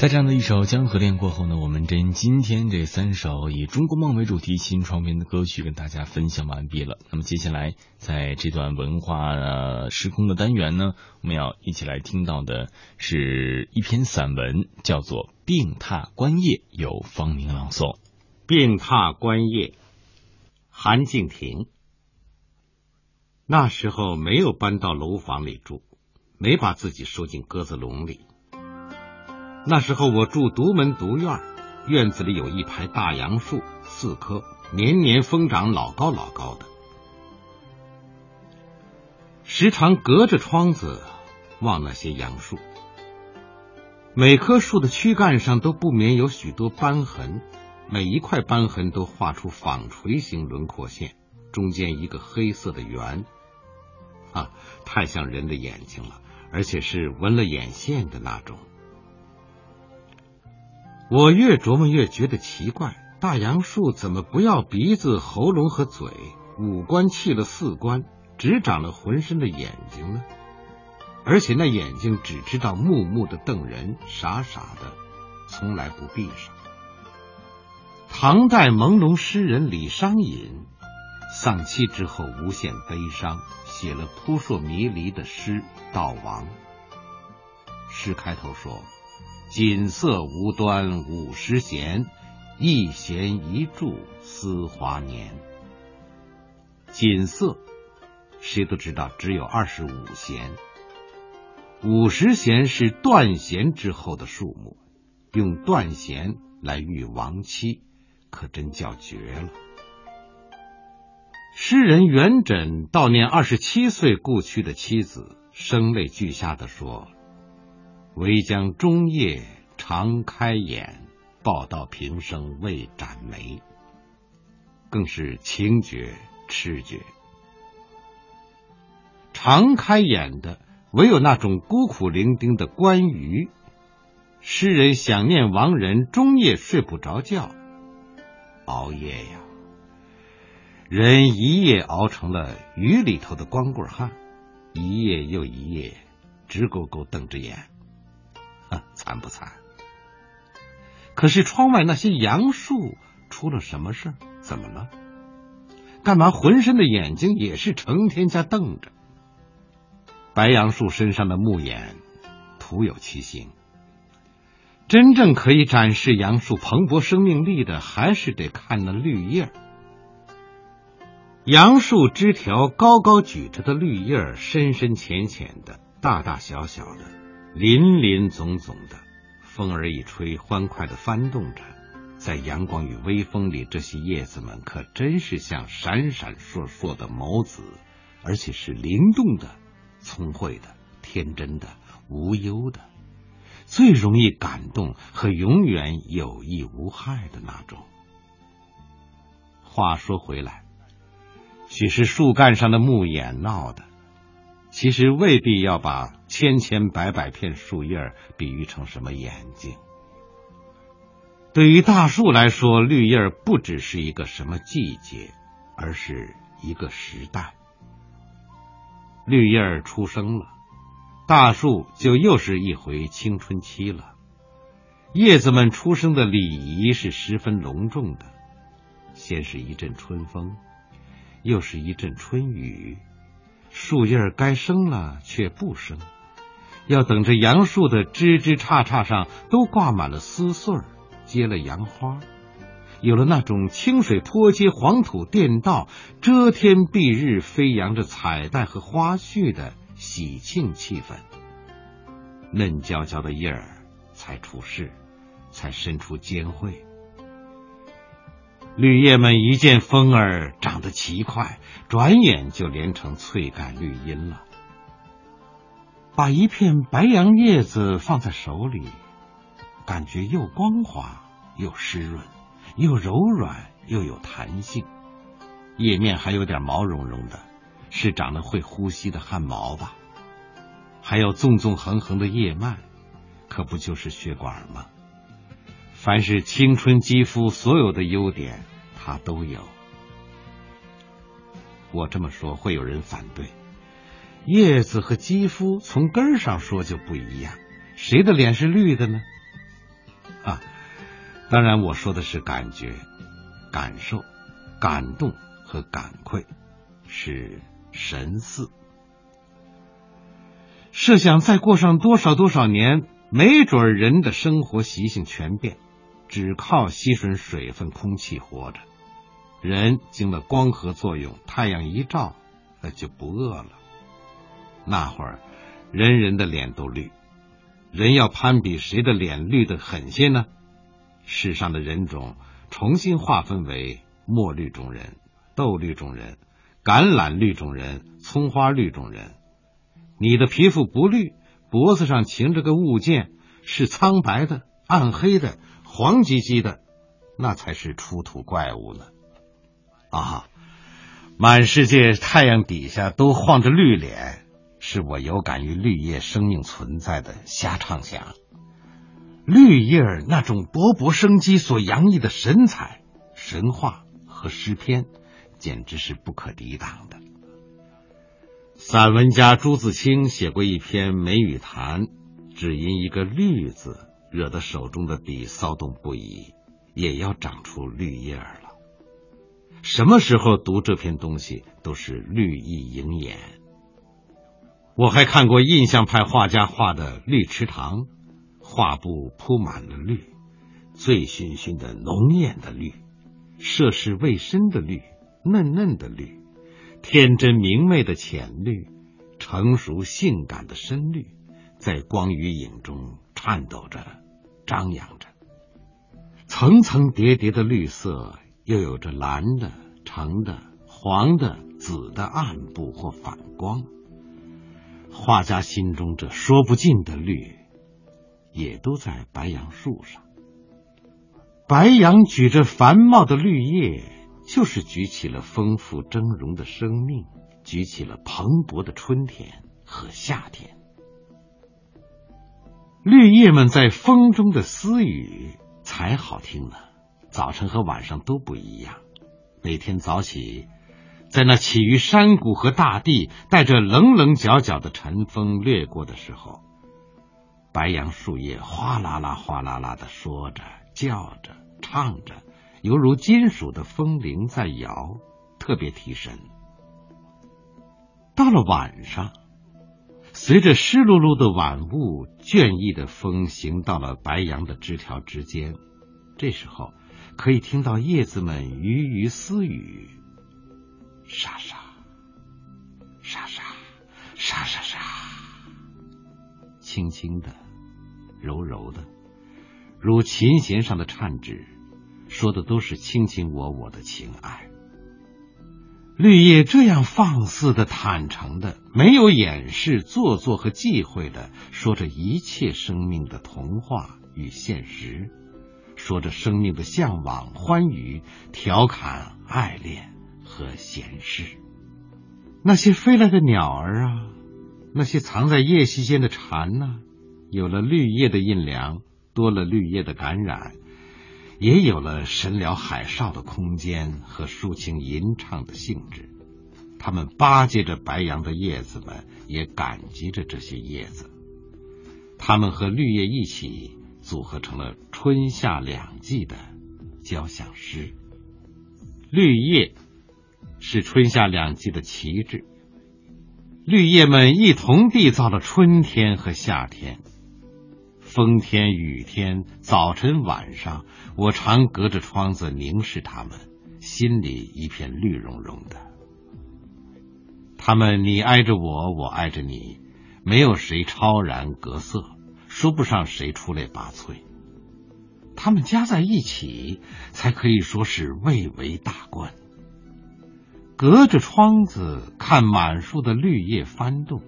在这样的一首《江河恋》过后呢，我们真今天这三首以中国梦为主题新创编的歌曲跟大家分享完毕了。那么接下来在这段文化时空的单元呢，我们要一起来听到的是一篇散文，叫做《病榻观夜》，由方明朗诵。《病榻观夜》，韩静亭。那时候没有搬到楼房里住，没把自己收进鸽子笼里。那时候我住独门独院，院子里有一排大杨树，四棵，年年疯长，老高老高的。时常隔着窗子望那些杨树，每棵树的躯干上都不免有许多斑痕，每一块斑痕都画出纺锤形轮廓线，中间一个黑色的圆，啊，太像人的眼睛了，而且是纹了眼线的那种。我越琢磨越觉得奇怪，大杨树怎么不要鼻子、喉咙和嘴，五官弃了四官，只长了浑身的眼睛呢？而且那眼睛只知道木木的瞪人，傻傻的，从来不闭上。唐代朦胧诗人李商隐丧妻之后无限悲伤，写了扑朔迷离的诗《悼亡》。诗开头说。锦瑟无端五十弦，一弦一柱思华年。锦瑟，谁都知道只有二十五弦，五十弦是断弦之后的数目，用断弦来喻亡妻，可真叫绝了。诗人元稹悼念二十七岁故去的妻子，声泪俱下的说。唯将终夜常开眼，报到平生未展眉，更是情绝痴绝。常开眼的，唯有那种孤苦伶仃的关羽。诗人想念亡人，终夜睡不着觉，熬夜呀，人一夜熬成了雨里头的光棍汉，一夜又一夜，直勾勾瞪着眼。惨不惨？可是窗外那些杨树出了什么事？怎么了？干嘛浑身的眼睛也是成天在瞪着？白杨树身上的木眼徒有其形。真正可以展示杨树蓬勃生命力的，还是得看那绿叶。杨树枝条高高举着的绿叶，深深浅浅的，大大小小的。林林总总的，风儿一吹，欢快的翻动着，在阳光与微风里，这些叶子们可真是像闪闪烁烁的眸子，而且是灵动的、聪慧的、天真的、无忧的，最容易感动和永远有益无害的那种。话说回来，许是树干上的木眼闹的。其实未必要把千千百百片树叶比喻成什么眼睛。对于大树来说，绿叶不只是一个什么季节，而是一个时代。绿叶出生了，大树就又是一回青春期了。叶子们出生的礼仪是十分隆重的，先是一阵春风，又是一阵春雨。树叶该生了却不生，要等着杨树的枝枝杈杈上都挂满了丝穗儿，结了杨花，有了那种清水坡街、黄土垫道、遮天蔽日、飞扬着彩带和花絮的喜庆气氛。嫩焦焦的叶儿才出世，才伸出尖喙。绿叶们一见风儿长得奇快，转眼就连成翠盖绿荫了。把一片白杨叶子放在手里，感觉又光滑又湿润，又柔软又有弹性。叶面还有点毛茸茸的，是长了会呼吸的汗毛吧？还有纵纵横横的叶脉，可不就是血管吗？凡是青春肌肤所有的优点，它都有。我这么说会有人反对，叶子和肌肤从根上说就不一样，谁的脸是绿的呢？啊当然，我说的是感觉、感受、感动和感愧，是神似。设想再过上多少多少年，没准人的生活习性全变，只靠吸吮水分、空气活着。人经了光合作用，太阳一照，那就不饿了。那会儿，人人的脸都绿。人要攀比谁的脸绿的狠些呢？世上的人种重新划分为墨绿种人、豆绿种人、橄榄绿种人、葱花绿种人。你的皮肤不绿，脖子上擎着个物件，是苍白的、暗黑的、黄唧唧的，那才是出土怪物呢！啊，满世界太阳底下都晃着绿脸，是我有感于绿叶生命存在的瞎畅想。绿叶儿那种勃勃生机所洋溢的神采、神话和诗篇，简直是不可抵挡的。散文家朱自清写过一篇《梅雨潭》，只因一个“绿”字，惹得手中的笔骚动不已，也要长出绿叶了。什么时候读这篇东西，都是绿意盈眼。我还看过印象派画家画的绿池塘。画布铺满了绿，醉醺醺的浓艳的绿，涉世未深的绿，嫩嫩的绿，天真明媚的浅绿，成熟性感的深绿，在光与影中颤抖着，张扬着。层层叠叠的绿色，又有着蓝的、橙的、黄的、紫的暗部或反光。画家心中这说不尽的绿。也都在白杨树上。白杨举着繁茂的绿叶，就是举起了丰富峥嵘的生命，举起了蓬勃的春天和夏天。绿叶们在风中的私语才好听呢。早晨和晚上都不一样。每天早起，在那起于山谷和大地，带着棱棱角角的晨风掠过的时候。白杨树叶哗啦啦、哗啦啦的说着、叫着、唱着，犹如金属的风铃在摇，特别提神。到了晚上，随着湿漉漉的晚雾，倦意的风行到了白杨的枝条之间，这时候可以听到叶子们鱼鱼私语，沙沙、沙沙、沙沙沙。轻轻的，柔柔的，如琴弦上的颤指，说的都是卿卿我我的情爱。绿叶这样放肆的、坦诚的，没有掩饰、做作和忌讳的，说着一切生命的童话与现实，说着生命的向往、欢愉、调侃、爱恋和闲适。那些飞来的鸟儿啊！那些藏在叶隙间的蝉呢？有了绿叶的印凉，多了绿叶的感染，也有了神聊海啸的空间和抒情吟唱的性质。他们巴结着白杨的叶子们，也感激着这些叶子。他们和绿叶一起组合成了春夏两季的交响诗。绿叶是春夏两季的旗帜。绿叶们一同缔造了春天和夏天，风天雨天，早晨晚上，我常隔着窗子凝视它们，心里一片绿茸茸的。他们你挨着我，我挨着你，没有谁超然隔色，说不上谁出类拔萃。他们加在一起，才可以说是蔚为大观。隔着窗子看满树的绿叶翻动，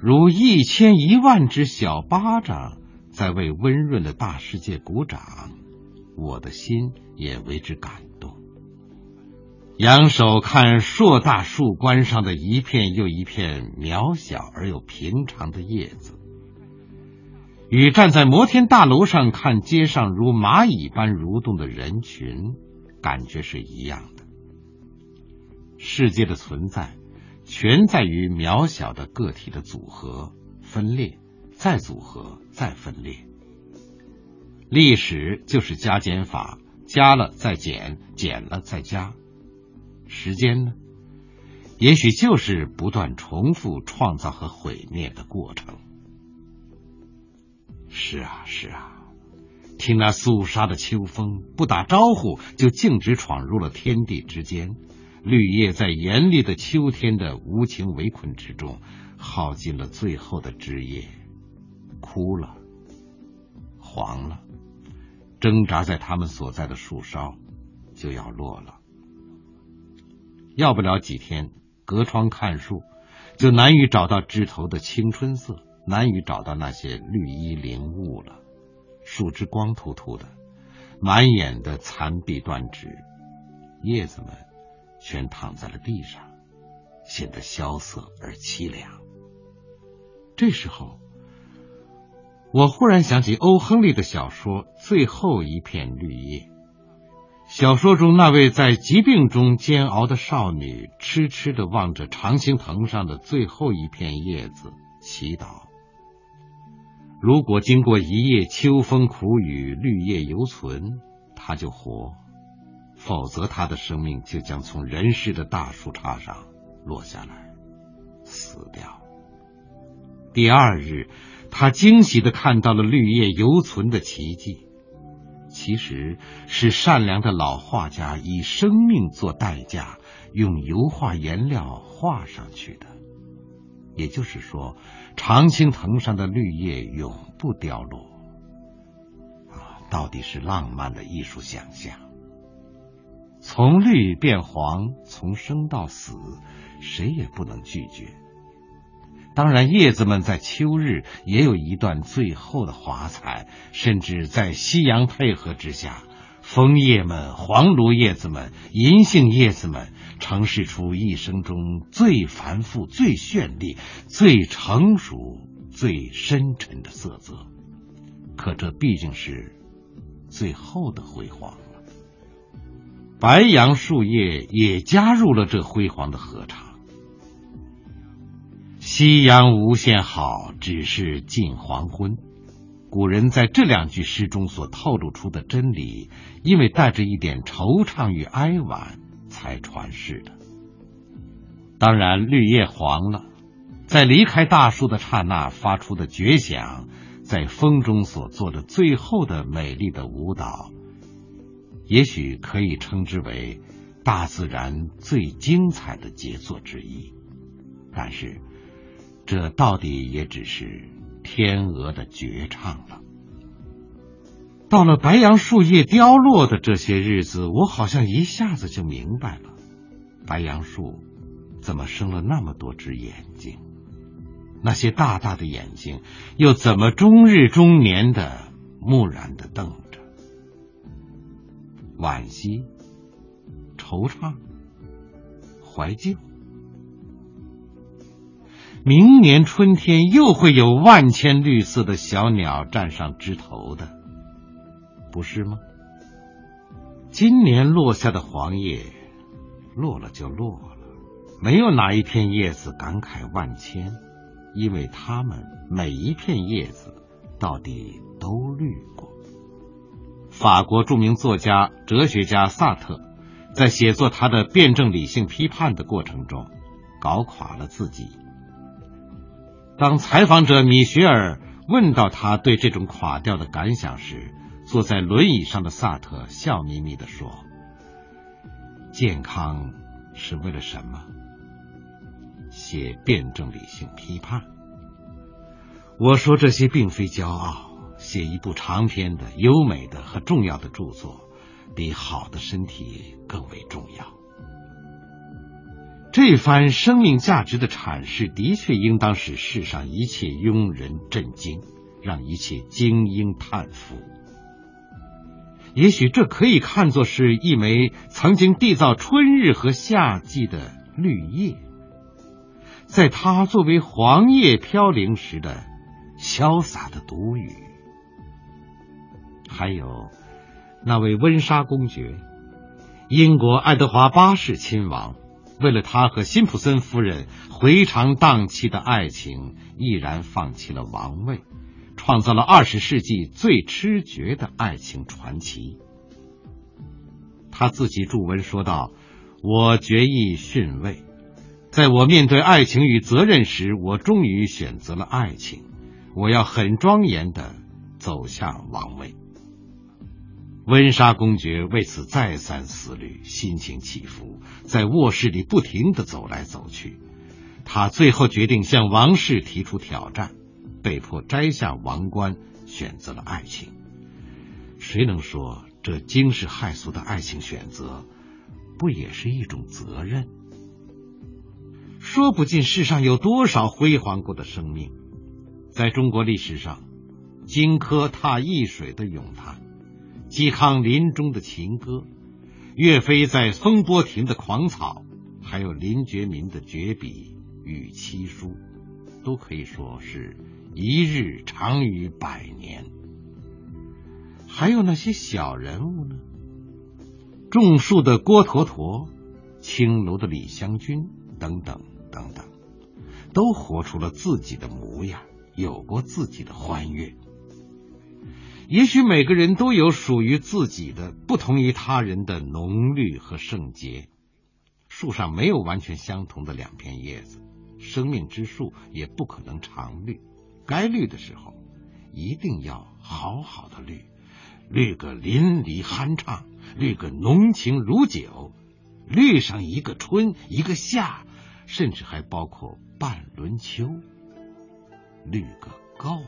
如一千一万只小巴掌在为温润的大世界鼓掌，我的心也为之感动。仰首看硕大树冠上的一片又一片渺小而又平常的叶子，与站在摩天大楼上看街上如蚂蚁般蠕动的人群，感觉是一样的。世界的存在，全在于渺小的个体的组合、分裂、再组合、再分裂。历史就是加减法，加了再减，减了再加。时间呢，也许就是不断重复创造和毁灭的过程。是啊，是啊，听那肃杀的秋风，不打招呼就径直闯入了天地之间。绿叶在严厉的秋天的无情围困之中，耗尽了最后的枝叶，枯了，黄了，挣扎在他们所在的树梢，就要落了。要不了几天，隔窗看树，就难以找到枝头的青春色，难以找到那些绿衣灵物了。树枝光秃秃的，满眼的残壁断枝，叶子们全躺在了地上，显得萧瑟而凄凉。这时候，我忽然想起欧·亨利的小说《最后一片绿叶》。小说中那位在疾病中煎熬的少女，痴痴的望着常青藤上的最后一片叶子，祈祷：如果经过一夜秋风苦雨，绿叶犹存，她就活；否则，他的生命就将从人世的大树杈上落下来，死掉。第二日，他惊喜的看到了绿叶犹存的奇迹。其实是善良的老画家以生命做代价，用油画颜料画上去的。也就是说，常青藤上的绿叶永不凋落。啊，到底是浪漫的艺术想象。从绿变黄，从生到死，谁也不能拒绝。当然，叶子们在秋日也有一段最后的华彩，甚至在夕阳配合之下，枫叶们、黄芦叶子们、银杏叶子们，呈现出一生中最繁复、最绚丽、最成熟、最深沉的色泽。可这毕竟是最后的辉煌。白杨树叶也加入了这辉煌的合唱。夕阳无限好，只是近黄昏。古人在这两句诗中所透露出的真理，因为带着一点惆怅与哀婉，才传世的。当然，绿叶黄了，在离开大树的刹那发出的绝响，在风中所做的最后的美丽的舞蹈，也许可以称之为大自然最精彩的杰作之一。但是。这到底也只是天鹅的绝唱了。到了白杨树叶凋落的这些日子，我好像一下子就明白了，白杨树怎么生了那么多只眼睛？那些大大的眼睛又怎么终日终年的木然的瞪？惋惜、惆怅、怀旧。明年春天又会有万千绿色的小鸟站上枝头的，不是吗？今年落下的黄叶，落了就落了，没有哪一片叶子感慨万千，因为它们每一片叶子到底都绿过。法国著名作家、哲学家萨特在写作他的辩证理性批判的过程中，搞垮了自己。当采访者米歇尔问到他对这种垮掉的感想时，坐在轮椅上的萨特笑眯眯的说：“健康是为了什么？写辩证理性批判。我说这些并非骄傲，写一部长篇的、优美的和重要的著作，比好的身体更为重要。”这番生命价值的阐释，的确应当使世上一切庸人震惊，让一切精英叹服。也许这可以看作是一枚曾经缔造春日和夏季的绿叶，在它作为黄叶飘零时的潇洒的独语。还有那位温莎公爵，英国爱德华八世亲王。为了他和辛普森夫人回肠荡气的爱情，毅然放弃了王位，创造了二十世纪最痴绝的爱情传奇。他自己著文说道：“我决意逊位，在我面对爱情与责任时，我终于选择了爱情。我要很庄严的走向王位。”温莎公爵为此再三思虑，心情起伏，在卧室里不停的走来走去。他最后决定向王室提出挑战，被迫摘下王冠，选择了爱情。谁能说这惊世骇俗的爱情选择，不也是一种责任？说不尽世上有多少辉煌过的生命，在中国历史上，荆轲踏易水的咏叹，嵇康临终的情歌，岳飞在风波亭的狂草，还有林觉民的绝笔。与妻书，都可以说是一日长于百年。还有那些小人物呢？种树的郭橐驼，青楼的李香君，等等等等，都活出了自己的模样，有过自己的欢悦。也许每个人都有属于自己的、不同于他人的浓绿和圣洁。树上没有完全相同的两片叶子。生命之树也不可能常绿，该绿的时候，一定要好好的绿，绿个淋漓酣畅，绿个浓情如酒，绿上一个春，一个夏，甚至还包括半轮秋，绿个够。